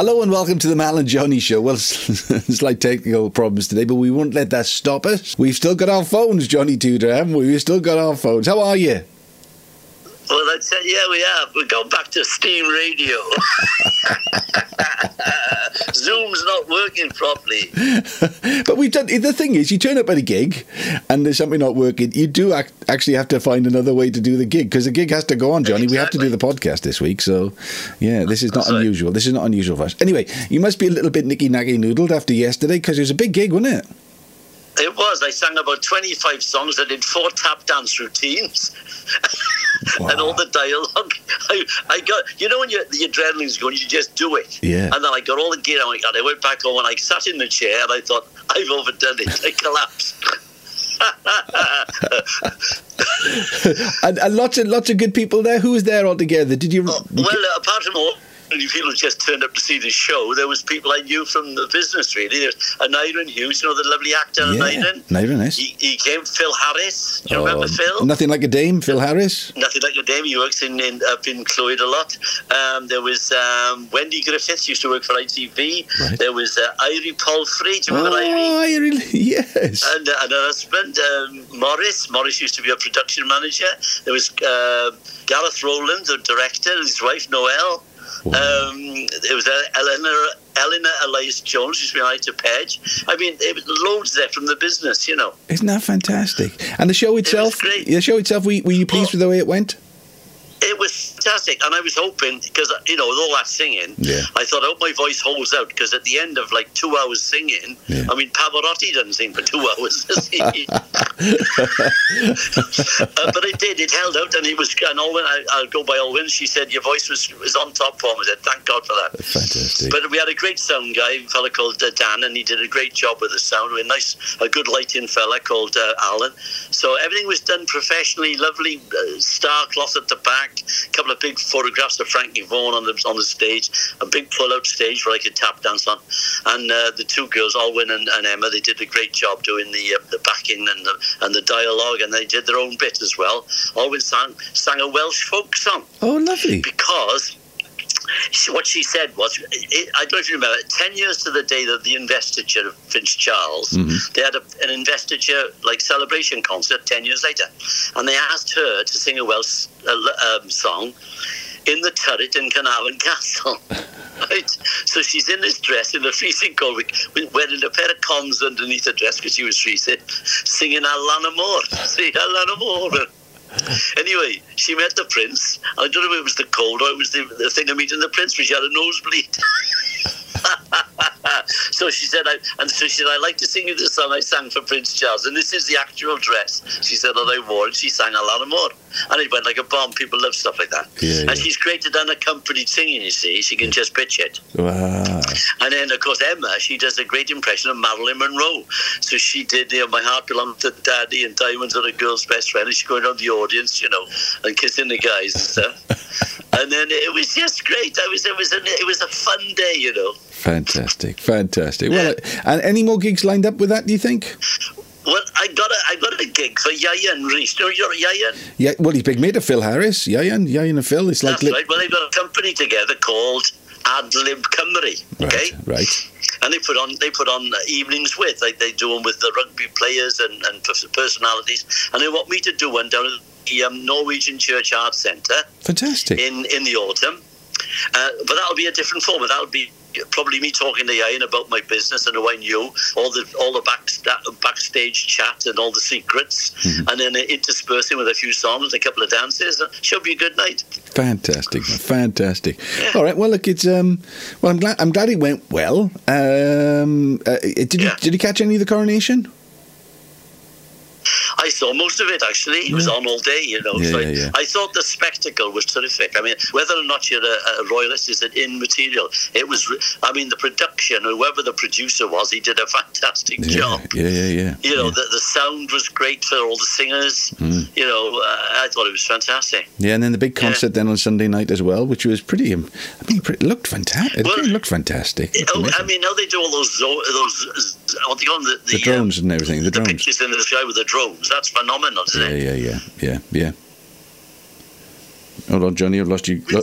Hello and welcome to the Mal and Johnny Show. Well, slight technical problems today, but we won't let that stop us. We've still got our phones, Johnny Tudor, haven't we? We've still got our phones. How are you? Well, I said, yeah, we have. We've gone back to steam radio. Zoom's not working properly. but we've done. The thing is, you turn up at a gig, and there's something not working. You do ac- actually have to find another way to do the gig because the gig has to go on, Johnny. We have to do the podcast this week, so yeah, this is not That's right. unusual. This is not unusual for us. Anyway, you must be a little bit nicky naggy noodled after yesterday because it was a big gig, wasn't it? It was. I sang about 25 songs. I did four tap dance routines. and all the dialogue. I, I got, you know, when your, the adrenaline's going, you just do it. Yeah. And then I got all the gear on, and I went back home and I sat in the chair and I thought, I've overdone it. I collapsed. and, and lots of lots of good people there. Who was there all together? Did you? Oh, well, apart from all many people just turned up to see the show, there was people I knew from the business, really. There's Nyron Hughes, you know, the lovely actor, yeah, Nyron. Nyron, He, he came, Phil Harris. Do you Oh, remember Phil? Nothing like a dame, Phil Harris. Nothing like a dame. He works in, in up in Clwyd a lot. Um, there was um, Wendy Griffiths used to work for ITV. Right. There was uh, Irie Palfrey. Do you remember Irie? Oh, I really yes. And, uh, and her husband, um, Morris. Morris used to be a production manager. There was uh, Gareth Rowland, the director, and his wife, Noelle. Wow. Um, there was uh, Eleanor, Eleanor Elias Jones, used to be married to Page. I mean, there was loads there from the business, you know. Isn't that fantastic? And the show itself, great. the show itself, were, were you pleased Oh. with the way it went? It was fantastic, and I was hoping because you know with all that singing, Yeah. I thought I hope my voice holds out because at the end of like two hours singing, Yeah. I mean Pavarotti doesn't sing for two hours, does he? uh, but it did. It held out, and it was. And Alwyn, I, I'll go by Alwyn. She said your voice was was on top form. I said thank God for that. Fantastic. But we had a great sound guy, a fella called uh, Dan, and he did a great job with the sound. We had a nice, a good lighting fella called uh, Alan. So everything was done professionally, lovely uh, star cloth at the back, a couple of big photographs of Frankie Vaughan on the on the stage, a big pull-out stage where I could tap dance on, and uh, the two girls, Alwyn and, and Emma, they did a great job doing the uh, the backing and the and the dialogue, and they did their own bit as well. Alwyn sang sang a Welsh folk song oh, lovely. because she, what she said was, it, I don't know if you remember, 10 years to the day that the investiture of Prince Charles, they had a, an investiture like celebration concert 10 years later. And they asked her to sing a Welsh uh, um, song in the turret in Caernarfon Castle. Right, so she's in this dress in a freezing cold, wearing a pair of cons underneath her dress because she was freezing, singing Ar Lan y Môr. See, Ar Lan y Môr. Anyway, she met the prince. I don't know if it was the cold or it was the, the thing of meeting the prince, but she had a nosebleed. so she said, I, and so she said, I like to sing you the song I sang for Prince Charles, and this is the actual dress. She said that I wore, and she sang a lot more, and it went like a bomb. People love stuff like that. Yeah, and yeah. she's created unaccompanied singing. You see, she can just pitch it. Wow. And then, of course, Emma, she does a great impression of Marilyn Monroe. So she did, you know, My Heart Belongs to Daddy and Diamonds Are a Girl's Best Friend. And she's going around the audience, you know, and kissing the guys and stuff. and then it was just great. I was, it, was an, it was a fun day, you know. Fantastic, fantastic. Well, and any more gigs lined up with that? Do you think? Well, I got a, I got a gig for Ieuan Rhys. You know, Ieuan? Yeah. Well, he's big mate of Phil Harris. Ieuan, Yayan and Phil. It's like That's right. Well, they've got a company together called Adlib Cymru. Okay. right, right. and they put on they put on evenings with like they do them with the rugby players and, and personalities and they want me to do one down at the um, Norwegian Church Arts Centre Fantastic. in in the autumn uh, but that'll be a different format that'll be probably me talking to Ian about my business and who I knew all the all the back, backstage chat and all the secrets and then interspersing with a few songs a couple of dances should be a good night Fantastic, fantastic. All right. Well, look, it's um. Well, I'm glad. I'm glad it went well. Um. Uh, did you Yeah. Did you catch any of the coronation? Saw most of it actually. It was on all day, you know. Yeah, so yeah, I. I thought the spectacle was terrific. I mean, whether or not you're a, a royalist is an immaterial. It was. I mean, the production, whoever the producer was, he did a fantastic job. yeah, yeah, yeah. You know, the, the sound was great for all the singers. Mm. You know, uh, I thought it was fantastic. Yeah, and then the big concert then on Sunday night as well, which was pretty. um, I mean, it looked fantastic. Well, it looked fantastic. Looked Oh, I mean, now they do all those those what do you call them? The, the the, drones and everything. The the drones. pictures in the sky with the drones. That's phenomenal, Yeah, yeah, yeah, yeah, yeah. Hold on, Johnny. I've lost you. Lo-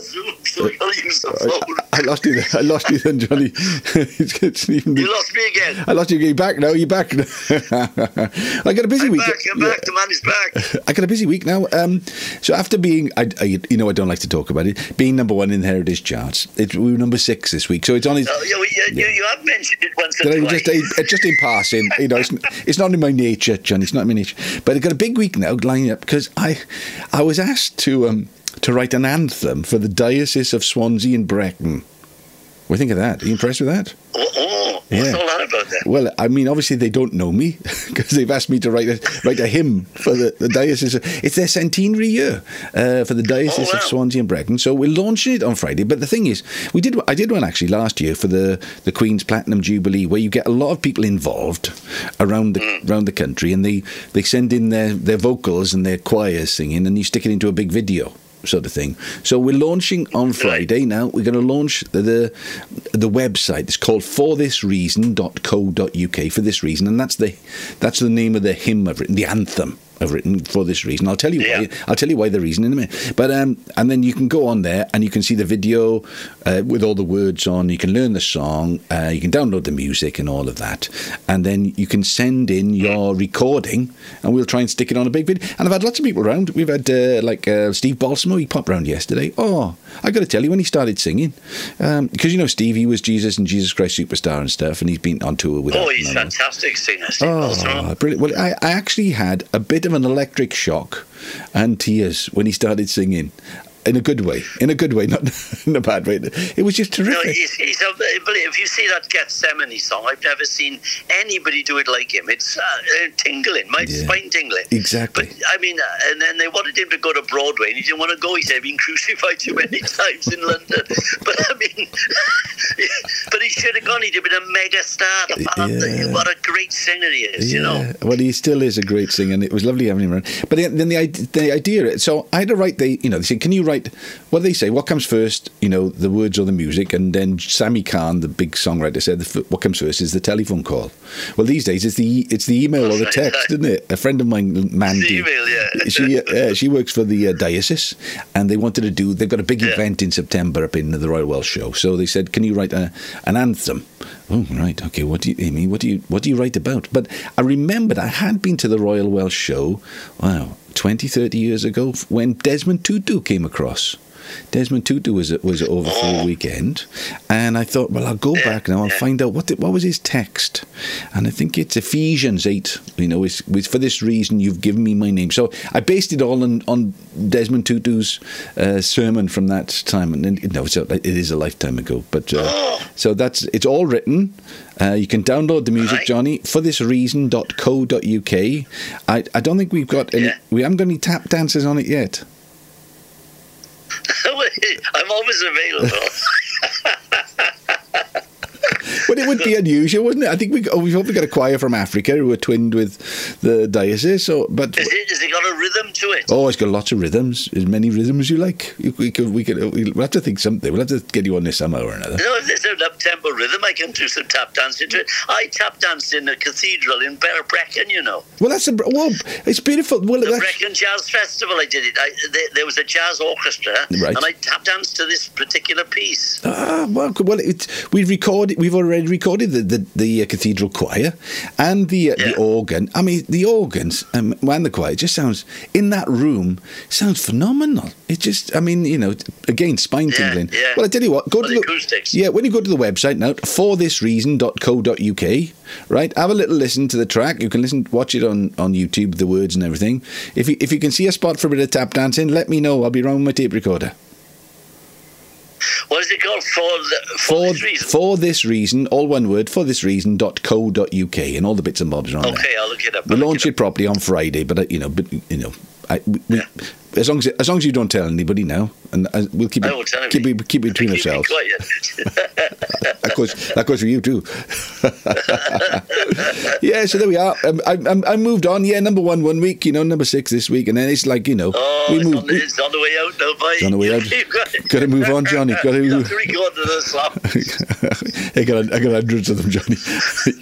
So I'll the phone. I lost you. There. I lost you then, Johnny. it's, it's even, You lost me again. I lost you. You're back now. You're back. I got a busy I'm week. back. I'm Yeah. back. The man is back. I got a busy week now. Um, so after being, I, I, you know, I don't like to talk about it. Being number one in the Heritage charts, it, we were number six this week. So it's on his. Oh, you, you, you, you have mentioned it once or twice. just, I, just in passing, you know, it's, it's not in my nature, Johnny. It's not in my nature. But I got a big week now lining up because I, I was asked to um, to write an anthem for the Diocese of Swansea and Brecon. What do you think of that? Are you impressed with that? oh, oh, Yeah. what's all that? Well, I mean, obviously they don't know me because they've asked me to write a write a hymn for the, the diocese. It's their centenary year uh, for the diocese Oh, of. Swansea and Brecon. So we're launching it on Friday. But the thing is, we did I did one actually last year for the the Queen's Platinum Jubilee, where you get a lot of people involved around the Hmm. around the country, and they they send in their their vocals and their choirs singing, and you stick it into a big video. Sort of thing. So we're launching on Friday now. We're going to launch the, the the website. It's called forthisreason.co.uk for this reason, and that's the that's the name of the hymn I've written, the anthem I've written for this reason. I'll tell you Yeah. why. I'll tell you why the reason in a minute. But um, and then you can go on there and you can see the video uh, with all the words on. You can learn the song. Uh, you can download the music and all of that, and then you can send in your recording, and we'll try and stick it on a big video. And I've had lots of people around. We've had uh, like uh, Steve Balsamo. He popped round yesterday. Oh, I got to tell you when he started singing, because you know Steve, he was Jesus and Jesus Christ Superstar and stuff, and he's been on tour with. Oh, he's fantastic singer. Steve Balsamo. Oh, brilliant. Well, I, I actually had a bit of an electric shock and tears when he started singing. In a good way. In a good way, not in a bad way. It was just No, terrific. he's, he's a, if you see that Gethsemane song, I've never seen anybody do it like him. It's uh, uh, tingling, my Yeah. spine tingling. Exactly. But I mean, uh, and then they wanted him to go to Broadway, and he didn't want to go. He said, "I've been crucified too many times in London." But I mean, but he should have gone. He'd have been a mega star. Yeah. What a great singer he is, yeah. you know. Well, he still is a great singer, and it was lovely having him around. But then the, the idea, so I had to write the, you know, they say, can you write, what do they say, what comes first, you know, the words or the music? And then Sammy Cahn, the big songwriter, said, the, f- what comes first is the telephone call. Well, these days it's the it's the email or the text, right. isn't it? A friend of mine, Mandy, email, yeah. she uh, she works for the uh, diocese, and they wanted to do. They've got a big Yeah. event in September up in the Royal Welsh Show. So they said, "Can you write a, an anthem?" Oh, right, okay. What do you, Amy? What do you what do you write about? But I remembered I had been to the Royal Welsh Show. Wow, 20, 30 years ago when Desmond Tutu came across. Desmond Tutu was was over for a weekend, and I thought, well, I'll go back now and yeah. find out what the, what was his text, and I think it's Ephesians eight. You know, it's, it's for this reason you've given me my name. So I based it all on, on Desmond Tutu's uh, sermon from that time, and then- no, it's a, it is a lifetime ago. But uh, so that's it's all written. Uh, you can download the music. Johnny, for this reason.co.uk. I, I don't think we've got any, we haven't got any tap dances on it yet. I'm always available. But it would be unusual, wouldn't it? I think we oh, we've probably got a choir from Africa who are twinned with the diocese. So, but Is it? Has it got a rhythm to it? oh, it's got lots of rhythms, as many rhythms as you like. We we could we could we'll have to think something. We'll have to get you on this somehow or another. No, if there's an up-tempo rhythm, I can do some tap dancing to it. I tap danced in a cathedral in Brecon, you know. Well, that's a well, it's beautiful. Well, The Brecon Jazz Festival, I did it. I, there, there was a jazz orchestra, Right. and I tap danced to this particular piece. Ah, well, well, it's we've recorded. We've already recorded the the, the uh, cathedral choir and the uh, the organ. I mean, the organs um, and the choir just sounds in that room sounds phenomenal. It just, I mean, you know, again, spine tingling. yeah. Well, I tell you what, go Well, to the the acoustics. yeah. When you go to the website now, forthisreason.co.uk, right? Have a little listen to the track. You can listen, watch it on on YouTube, the words and everything. If you if you can see a spot for a bit of tap dancing, let me know. I'll be around with my tape recorder. What is it called? For, the, for, for this reason? for this reason, all one word, for this reason.co.uk, and all the bits and bobs are on okay, there. I'll look it up. We'll I'll launch it properly on Friday, but uh, you know, but you know, I, we, as long as as long as you don't tell anybody now, and we'll keep it keep it keep it between Keep ourselves. That goes that goes for you too. yeah, so there we are. Um, I, I'm, I moved on. Yeah, number one one week, you know, number six this week, and then it's like you know, Oh, we moved. on it's on the way out now. It's on the way out. Got, Gotta move on, Johnny. Gotta you move- have to record the slap. I got I got hundreds of them, Johnny,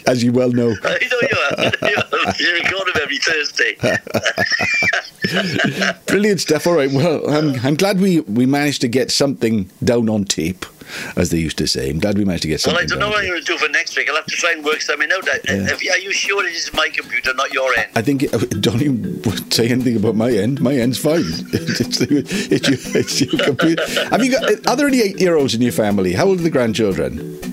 as you well know. I know. You are. you record them every Thursday. Brilliant stuff. All right. Well, I'm, I'm glad we, we managed to get something down on tape, as they used to say. I'm glad we managed to get something. Well, I don't know what I'm going to do for next week. I'll have to try and work something out. Uh, yeah. Are you sure it is my computer, not your end? I think it, don't even say anything about my end. My end's fine. It's, it's, your, it's your computer. Have you got? Are there any eight-year-olds in your family? How old are the grandchildren?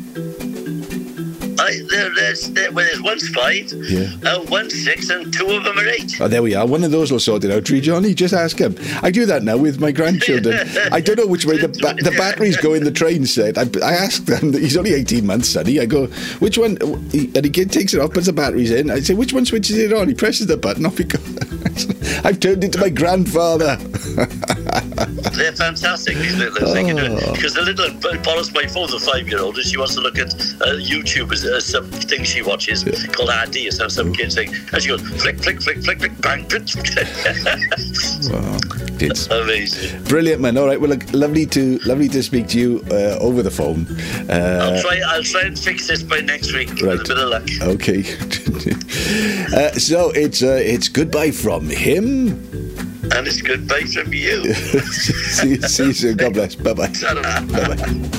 There's, there, well, there's one's five, Yeah. uh, one's six, and two of them are eight. Oh, there we are. One of those will sort it out. Tree Johnny, just ask him. I do that now with my grandchildren. I don't know which way the ba- the batteries go in the train set. I, I ask them. He's only eighteen months, sonny. I go, which one? And he takes it off, puts the batteries in. I say, which one switches it on? He presses the button. Off he goes. I've turned into my grandfather. They're fantastic, these little things. Oh. Because the little one borrows my phone, the five-year-old, and she wants to look at uh, YouTube as uh, some thing she watches called RD or some, some kid thing. And she goes, flick, flick, flick, flick, flick, bang. Wow. It's Amazing. brilliant, man. All right. Well, look, lovely to lovely to speak to you uh, over the phone. Uh, I'll try. I'll try and fix this by next week Right. with a bit of luck. Okay. uh, so it's uh, it's goodbye from him. And it's goodbye from you. see, see you soon. God bless. Bye bye. Bye bye.